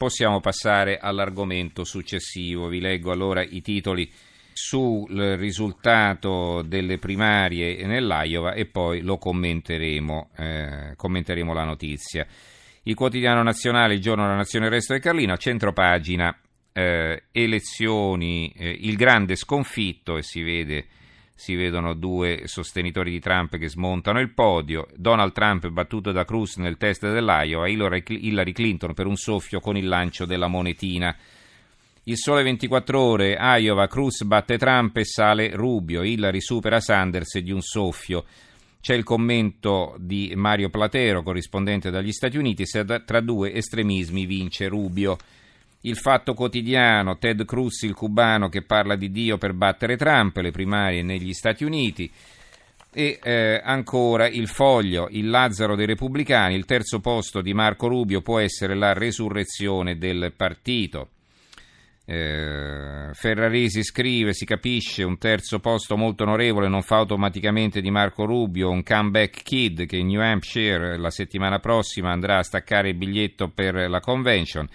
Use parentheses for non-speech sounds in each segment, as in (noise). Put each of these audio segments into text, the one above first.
possiamo passare all'argomento successivo. Vi leggo allora i titoli sul risultato delle primarie nell'Iowa e poi lo commenteremo, eh, commenteremo la notizia. Il quotidiano nazionale, il giorno della nazione, il resto del Carlino, centro pagina, eh, elezioni, eh, il grande sconfitto e si vede si vedono due sostenitori di Trump che smontano il podio, Donald Trump battuto da Cruz nel test dell'Iowa, Hillary Clinton per un soffio con il lancio della monetina. Il sole 24 ore, Iowa, Cruz batte Trump e sale Rubio, Hillary supera Sanders di un soffio. C'è il commento di Mario Platero, corrispondente dagli Stati Uniti, se tra due estremismi vince Rubio. Il Fatto Quotidiano, Ted Cruz, il cubano che parla di Dio per battere Trump, le primarie negli Stati Uniti. E eh, ancora il foglio, il Lazzaro dei Repubblicani, il terzo posto di Marco Rubio può essere la resurrezione del partito. Eh, Ferraresi scrive, si capisce, un terzo posto molto onorevole non fa automaticamente di Marco Rubio un comeback kid che in New Hampshire la settimana prossima andrà a staccare il biglietto per la convention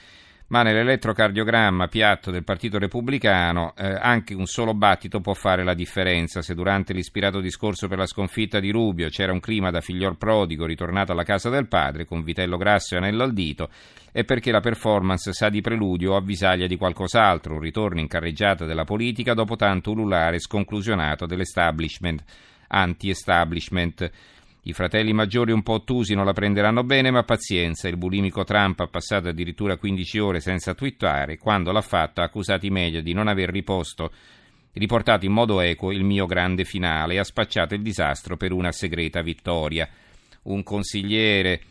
ma nell'elettrocardiogramma piatto del Partito Repubblicano eh, anche un solo battito può fare la differenza. Se durante l'ispirato discorso per la sconfitta di Rubio c'era un clima da figliol prodigo ritornato alla casa del padre con vitello grasso e anello al dito, è perché la performance sa di preludio o avvisaglia di qualcos'altro, un ritorno in carreggiata della politica dopo tanto ululare sconclusionato dell'establishment anti-establishment. I fratelli maggiori un po' ottusi non la prenderanno bene, ma pazienza. Il bulimico Trump ha passato addirittura 15 ore senza twittare. Quando l'ha fatto ha accusato i media di non aver riposto, riportato in modo equo il mio grande finale e ha spacciato il disastro per una segreta vittoria. Un consigliere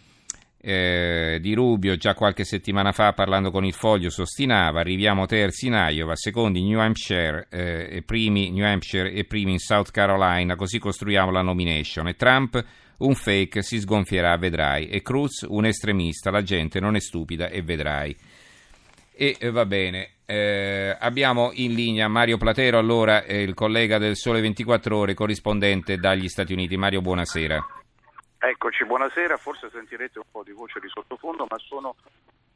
eh, di Rubio già qualche settimana fa parlando con il Foglio sostinava arriviamo terzi in Iowa, secondi in New Hampshire, eh, primi New Hampshire e primi in South Carolina, così costruiamo la nomination e Trump un fake si sgonfierà, vedrai. E Cruz, un estremista, la gente non è stupida e vedrai. E eh, va bene, eh, abbiamo in linea Mario Platero, allora eh, il collega del Sole 24 Ore, corrispondente dagli Stati Uniti. Mario, buonasera. Eccoci, buonasera. Forse sentirete un po' di voce di sottofondo, ma sono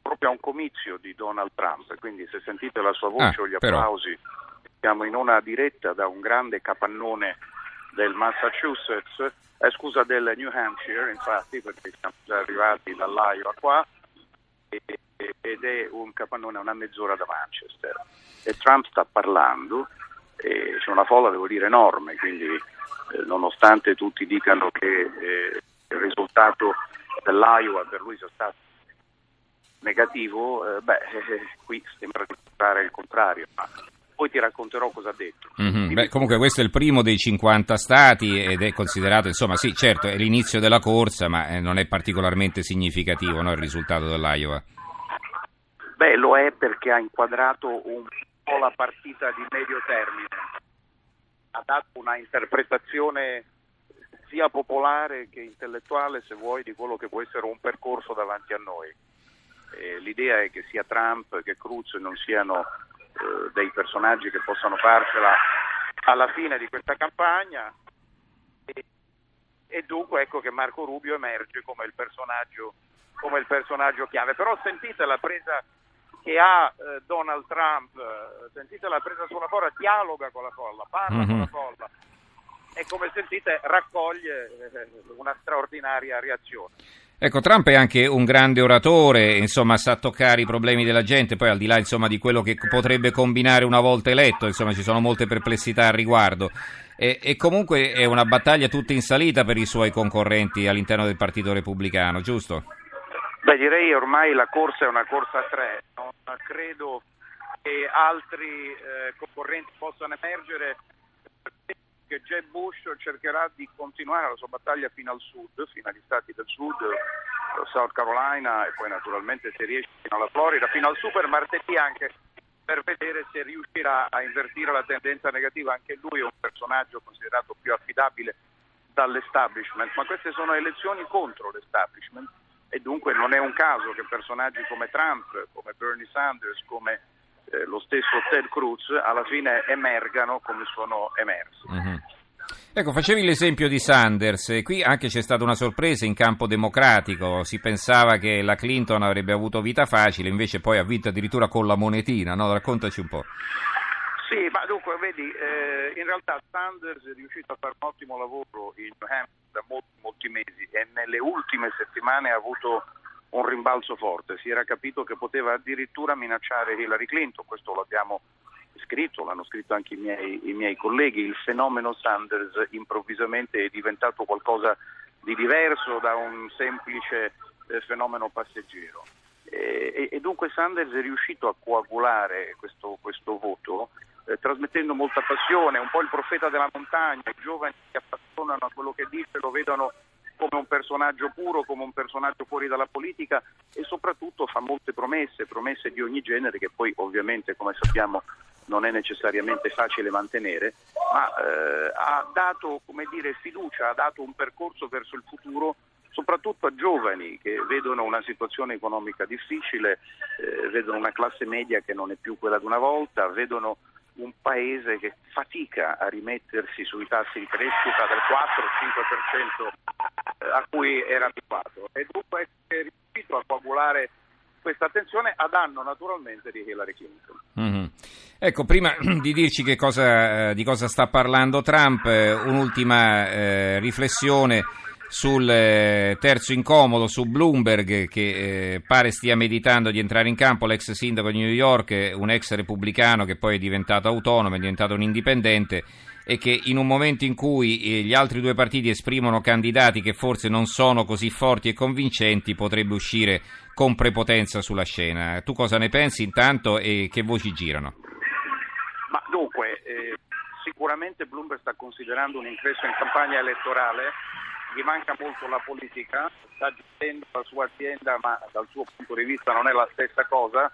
proprio a un comizio di Donald Trump, quindi se sentite la sua voce ah, o gli applausi, però. siamo in una diretta da un grande capannone del Massachusetts eh, scusa, del New Hampshire, infatti, perché siamo già arrivati dall'Iowa qua, e, ed è un capannone a una mezz'ora da Manchester. E Trump sta parlando, e c'è una folla, devo dire, enorme, quindi eh, nonostante tutti dicano che eh, il risultato dell'Iowa per lui sia stato negativo, eh, beh, eh, qui sembra dimostrare il contrario. Ma poi ti racconterò cosa ha detto. Mm-hmm. Beh, comunque questo è il primo dei 50 stati ed è considerato, insomma sì, certo, è l'inizio della corsa, ma eh, non è particolarmente significativo no, il risultato dell'Iowa. Beh, lo è perché ha inquadrato un po' la partita di medio termine, ha dato una interpretazione sia popolare che intellettuale, se vuoi, di quello che può essere un percorso davanti a noi. Eh, l'idea è che sia Trump che Cruz non siano eh, dei personaggi che possano farcela alla fine di questa campagna e, e, dunque ecco che Marco Rubio emerge come il personaggio, come il personaggio chiave. Però sentite la presa che ha eh, Donald Trump, eh, sentite la presa sulla folla, dialoga con la folla, parla mm-hmm. con la folla e come sentite raccoglie eh, una straordinaria reazione. Ecco, Trump è anche un grande oratore, insomma, sa toccare i problemi della gente, poi al di là insomma, di quello che potrebbe combinare una volta eletto, insomma, ci sono molte perplessità al riguardo. E, e, comunque è una battaglia tutta in salita per i suoi concorrenti all'interno del Partito Repubblicano, giusto? Beh, direi ormai la corsa è una corsa a tre, non credo che altri eh, concorrenti possano emergere che Jeb Bush cercherà di continuare la sua battaglia fino al sud, fino agli stati del sud, South Carolina e poi naturalmente se riesce fino alla Florida, fino al super martedì anche per vedere se riuscirà a invertire la tendenza negativa. Anche lui è un personaggio considerato più affidabile dall'establishment, ma queste sono elezioni contro l'establishment e dunque non è un caso che personaggi come Trump, come Bernie Sanders, come eh, lo stesso Ted Cruz alla fine emergano come sono emersi. Uh-huh. Ecco, facevi l'esempio di Sanders, qui anche c'è stata una sorpresa in campo democratico, si pensava che la Clinton avrebbe avuto vita facile, invece poi ha vinto addirittura con la monetina, no? Raccontaci un po'. Sì, ma dunque, vedi, eh, in realtà Sanders è riuscito a fare un ottimo lavoro in New Hampshire da molti, molti mesi e nelle ultime settimane ha avuto un rimbalzo forte, si era capito che poteva addirittura minacciare Hillary Clinton, questo l'abbiamo scritto, l'hanno scritto anche i miei, i miei colleghi, il fenomeno Sanders improvvisamente è diventato qualcosa di diverso da un semplice eh, fenomeno passeggero. E, e, dunque Sanders è riuscito a coagulare questo, questo voto eh, trasmettendo molta passione, un po' il profeta della montagna, i giovani si appassionano a quello che dice, lo vedono come un personaggio puro, come un personaggio fuori dalla politica e soprattutto fa molte promesse, promesse di ogni genere che poi ovviamente come sappiamo non è necessariamente facile mantenere, ma eh, ha dato dire, fiducia, ha dato un percorso verso il futuro soprattutto a giovani che vedono una situazione economica difficile, eh, vedono una classe media che non è più quella di una volta, vedono un paese che fatica a rimettersi sui tassi di crescita del 4-5% eh, a cui era abituato e dunque è riuscito a coagulare questa attenzione a danno naturalmente di Hillary Clinton. Mm-hmm. Ecco, prima (clears throat) di dirci cosa, eh, di cosa sta parlando Trump, eh, un'ultima eh, riflessione sul eh, terzo incomodo su Bloomberg che eh, pare stia meditando di entrare in campo l'ex sindaco di New York, un ex repubblicano che poi è diventato autonomo, è diventato un indipendente e che in un momento in cui eh, gli altri due partiti esprimono candidati che forse non sono così forti e convincenti potrebbe uscire con prepotenza sulla scena. Tu cosa ne pensi intanto e che voci girano? Ma dunque, eh, sicuramente Bloomberg sta considerando un ingresso in campagna elettorale gli manca molto la politica, sta gestendo la sua azienda ma dal suo punto di vista non è la stessa cosa,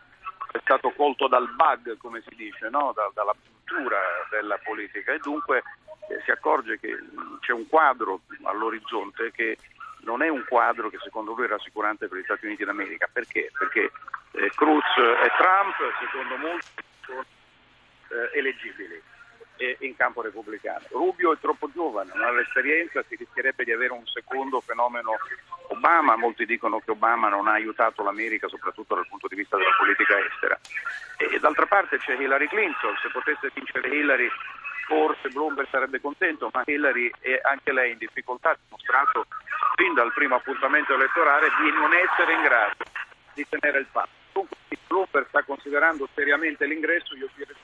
è stato colto dal bug come si dice, no? da, dalla cultura della politica e dunque eh, si accorge che c'è un quadro all'orizzonte che non è un quadro che secondo lui è rassicurante per gli Stati Uniti d'America. Perché? Perché eh, Cruz e Trump secondo molti sono eh, eleggibili in campo repubblicano. Rubio è troppo giovane, non ha l'esperienza, si rischierebbe di avere un secondo fenomeno Obama, molti dicono che Obama non ha aiutato l'America soprattutto dal punto di vista della politica estera. E d'altra parte c'è Hillary Clinton, se potesse vincere Hillary forse Bloomberg sarebbe contento, ma Hillary è anche lei in difficoltà, ha dimostrato fin dal primo appuntamento elettorale di non essere in grado di tenere il passo. Dunque Bloomberg sta considerando seriamente l'ingresso, io direi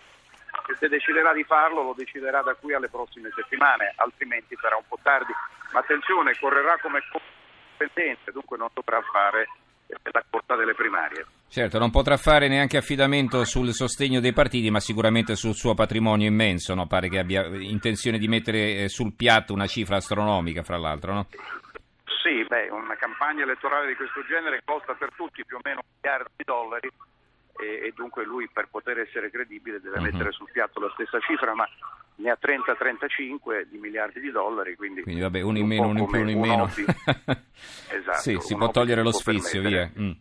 che se deciderà di farlo lo deciderà da qui alle prossime settimane, altrimenti sarà un po' tardi. Ma attenzione, correrà come competente, dunque non dovrà fare eh, la corsa delle primarie. Certo, non potrà fare neanche affidamento sul sostegno dei partiti, ma sicuramente sul suo patrimonio immenso, no? pare che abbia intenzione di mettere eh, sul piatto una cifra astronomica, fra l'altro, no? Sì, beh, una campagna elettorale di questo genere costa per tutti più o meno un miliardo di dollari e, e, dunque lui per poter essere credibile deve uh-huh. mettere sul piatto la stessa cifra, ma ne ha 30-35 di miliardi di dollari, quindi, quindi vabbè, uno in meno, uno in più, uno in meno. (laughs) esatto, sì, si può togliere lo sfizio, via. Mm.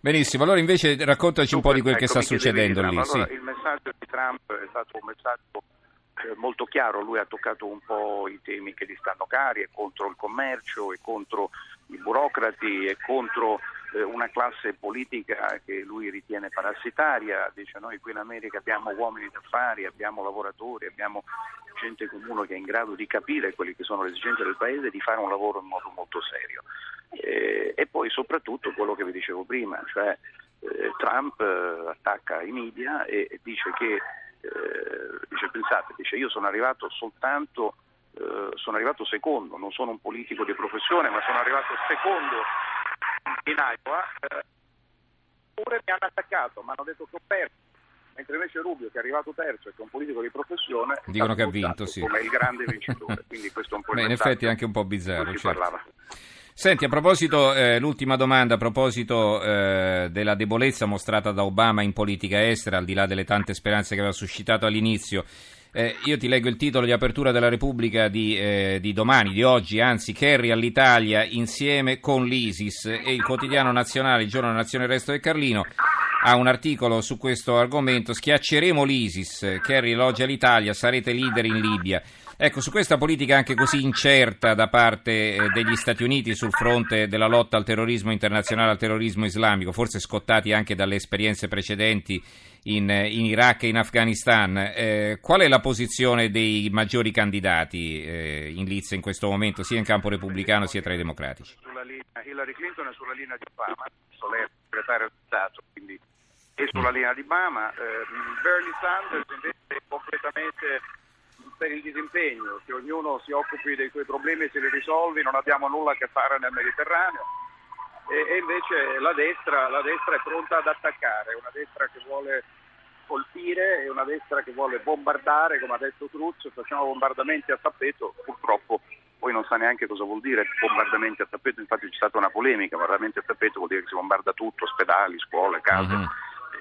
Benissimo, allora invece raccontaci un po' di quel ecco, che sta succedendo lì. Allora, sì. Il messaggio di Trump è stato un messaggio eh, molto chiaro, lui ha toccato un po' i temi che gli stanno cari, è contro il commercio, è contro i burocrati, è contro una classe politica che lui ritiene parassitaria, dice noi qui in America abbiamo uomini d'affari, abbiamo lavoratori, abbiamo gente comune che è in grado di capire quelle che sono le esigenze del paese e di fare un lavoro in modo molto serio. Eh, e poi soprattutto quello che vi dicevo prima, cioè eh, Trump eh, attacca i media e, e dice che, eh, dice, pensate, dice io sono arrivato soltanto eh, sono arrivato secondo, non sono un politico di professione, ma sono arrivato secondo in Iowa, eh, pure mi hanno attaccato, mi hanno detto che ho perso. Mentre invece Rubio, che è arrivato terzo e che è un politico di professione, dicono che ha vinto, sì. come il grande vincitore. Quindi questo è un po' (laughs) Beh, in effetti è anche un po' bizzarro. Certo. Senti, a proposito, eh, l'ultima domanda, a proposito eh, della debolezza mostrata da Obama in politica estera, al di là delle tante speranze che aveva suscitato all'inizio, eh, io ti leggo il titolo di apertura della Repubblica di, eh, di, domani, di oggi, anzi, Kerry all'Italia insieme con l'ISIS e il quotidiano nazionale, il giorno nazione il resto del Carlino, ha un articolo su questo argomento, schiacceremo l'ISIS, Kerry elogia l'Italia, sarete leader in Libia. Ecco, su questa politica anche così incerta da parte eh, degli Stati Uniti sul fronte della lotta al terrorismo internazionale, al terrorismo islamico, forse scottati anche dalle esperienze precedenti in, in Iraq e in Afghanistan, eh, qual è la posizione dei maggiori candidati eh, in lizza in questo momento, sia in campo repubblicano sia tra i democratici? Sulla linea, Hillary Clinton è sulla linea di Obama, lei è segretario di Stato, quindi è sulla linea di Obama. Eh, Bernie Sanders invece è completamente per il disimpegno, che ognuno si occupi dei suoi problemi e se li risolvi, non abbiamo nulla a che fare nel Mediterraneo. E, e invece la destra, la destra è pronta ad attaccare, una destra che vuole colpire e una destra che vuole bombardare, come ha detto Cruz, facciamo bombardamenti a tappeto, purtroppo poi non sa neanche cosa vuol dire bombardamenti a tappeto, infatti c'è stata una polemica, bombardamenti a tappeto vuol dire che si bombarda tutto, ospedali, scuole, case. Uh-huh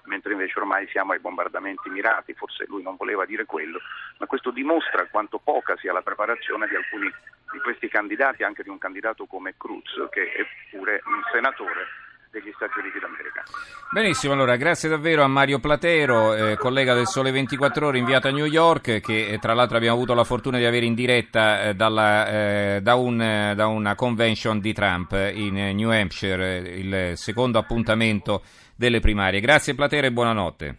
mentre invece ormai siamo ai bombardamenti mirati, forse lui non voleva dire quello, ma questo dimostra quanto poca sia la preparazione di alcuni di questi candidati, anche di un candidato come Cruz, che è pure un senatore degli Stati Uniti d'America. Benissimo, allora grazie davvero a Mario Platero, eh, collega del Sole 24 Ore inviato a New York, che eh, tra l'altro abbiamo avuto la fortuna di avere in diretta eh, dalla, eh, da, un, da, una convention di Trump in New Hampshire, il secondo appuntamento delle primarie. Grazie Platero e buonanotte.